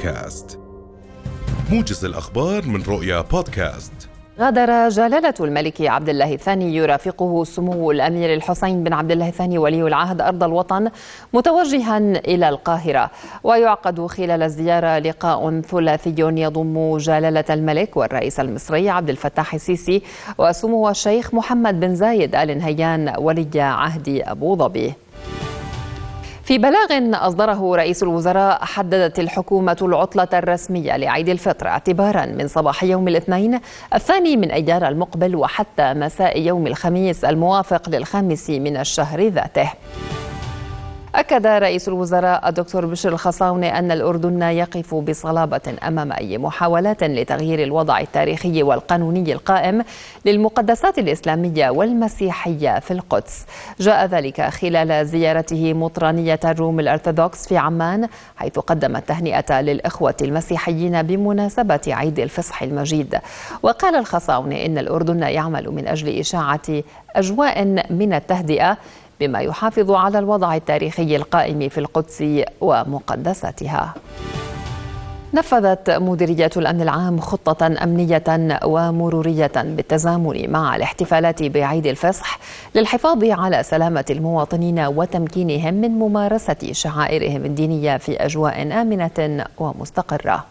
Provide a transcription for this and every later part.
بودكاست. موجز الأخبار من رؤيا بودكاست. غادر جلالة الملك عبد الله الثاني يرافقه سمو الأمير الحسين بن عبد الله الثاني ولي العهد أرض الوطن متوجها إلى القاهرة. ويعقد خلال الزيارة لقاء ثلاثي يضم جلالة الملك والرئيس المصري عبد الفتاح السيسي وسمو الشيخ محمد بن زايد آل نهيان ولي عهد أبو ظبي. في بلاغ أصدره رئيس الوزراء حددت الحكومة العطلة الرسمية لعيد الفطر اعتبارا من صباح يوم الاثنين الثاني من أيار المقبل وحتى مساء يوم الخميس الموافق للخامس من الشهر ذاته. أكد رئيس الوزراء الدكتور بشر الخصاونة أن الأردن يقف بصلابة أمام أي محاولات لتغيير الوضع التاريخي والقانوني القائم للمقدسات الإسلامية والمسيحية في القدس. جاء ذلك خلال زيارته مطرانية الروم الأرثوذكس في عمان حيث قدم التهنئة للإخوة المسيحيين بمناسبة عيد الفصح المجيد. وقال الخصاونة إن الأردن يعمل من أجل إشاعة أجواء من التهدئة بما يحافظ على الوضع التاريخي القائم في القدس ومقدساتها نفذت مديرية الأمن العام خطة أمنية ومرورية بالتزامن مع الاحتفالات بعيد الفصح للحفاظ على سلامة المواطنين وتمكينهم من ممارسة شعائرهم الدينية في أجواء آمنة ومستقرة.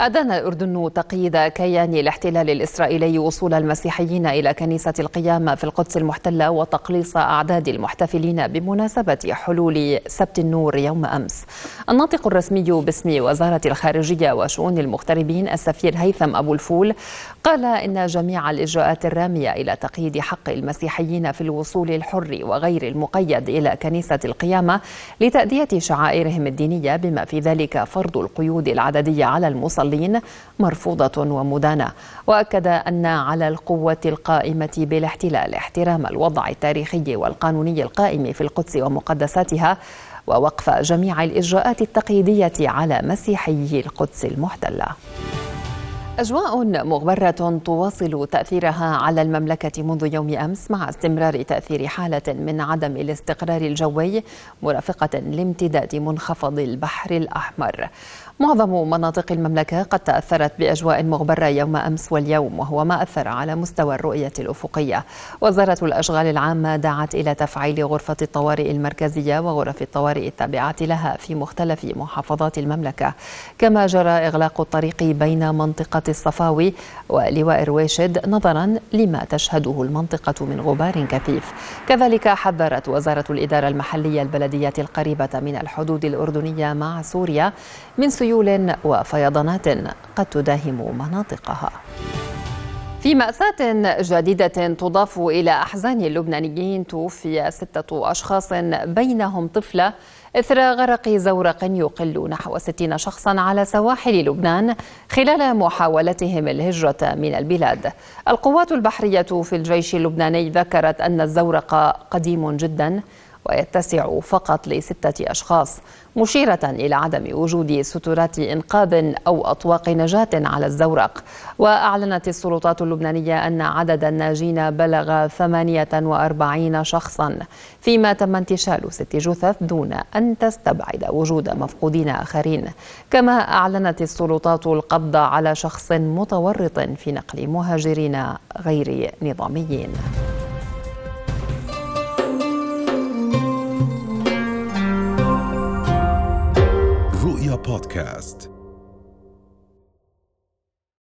أدان الأردن تقييد كيان الاحتلال الإسرائيلي وصول المسيحيين إلى كنيسة القيامة في القدس المحتلة وتقليص أعداد المحتفلين بمناسبة حلول سبت النور يوم أمس. الناطق الرسمي باسم وزارة الخارجية وشؤون المغتربين السفير هيثم أبو الفول قال إن جميع الإجراءات الرامية إلى تقييد حق المسيحيين في الوصول الحر وغير المقيد إلى كنيسة القيامة لتأدية شعائرهم الدينية بما في ذلك فرض القيود العددية على المصلين. المصلين مرفوضة ومدانة. وأكد أن على القوة القائمة بالاحتلال احترام الوضع التاريخي والقانوني القائم في القدس ومقدساتها ووقف جميع الإجراءات التقييدية على مسيحيي القدس المحتلة. أجواء مغبرة تواصل تأثيرها على المملكة منذ يوم أمس مع استمرار تأثير حالة من عدم الاستقرار الجوي مرافقة لامتداد منخفض البحر الأحمر. معظم مناطق المملكة قد تأثرت بأجواء مغبرة يوم أمس واليوم وهو ما أثر على مستوى الرؤية الأفقية. وزارة الأشغال العامة دعت إلى تفعيل غرفة الطوارئ المركزية وغرف الطوارئ التابعة لها في مختلف محافظات المملكة. كما جرى إغلاق الطريق بين منطقة الصفاوي ولواء رويشد نظرا لما تشهده المنطقة من غبار كثيف. كذلك حذرت وزارة الإدارة المحلية البلدية القريبة من الحدود الأردنية مع سوريا من سيول وفيضانات قد تداهم مناطقها. في مأساة جديدة تضاف إلى أحزان اللبنانيين توفي ستة أشخاص بينهم طفلة إثر غرق زورق يقل نحو 60 شخصا على سواحل لبنان خلال محاولتهم الهجرة من البلاد. القوات البحرية في الجيش اللبناني ذكرت أن الزورق قديم جدا ويتسع فقط لستة أشخاص مشيرة إلى عدم وجود سترات إنقاذ أو أطواق نجاة على الزورق. وأعلنت السلطات اللبنانية أن عدد الناجين بلغ 48 شخصا فيما تم انتشال ست جثث دون أن تستبعد وجود مفقودين آخرين. كما أعلنت السلطات القبض على شخص متورط في نقل مهاجرين غير نظاميين. بودكاست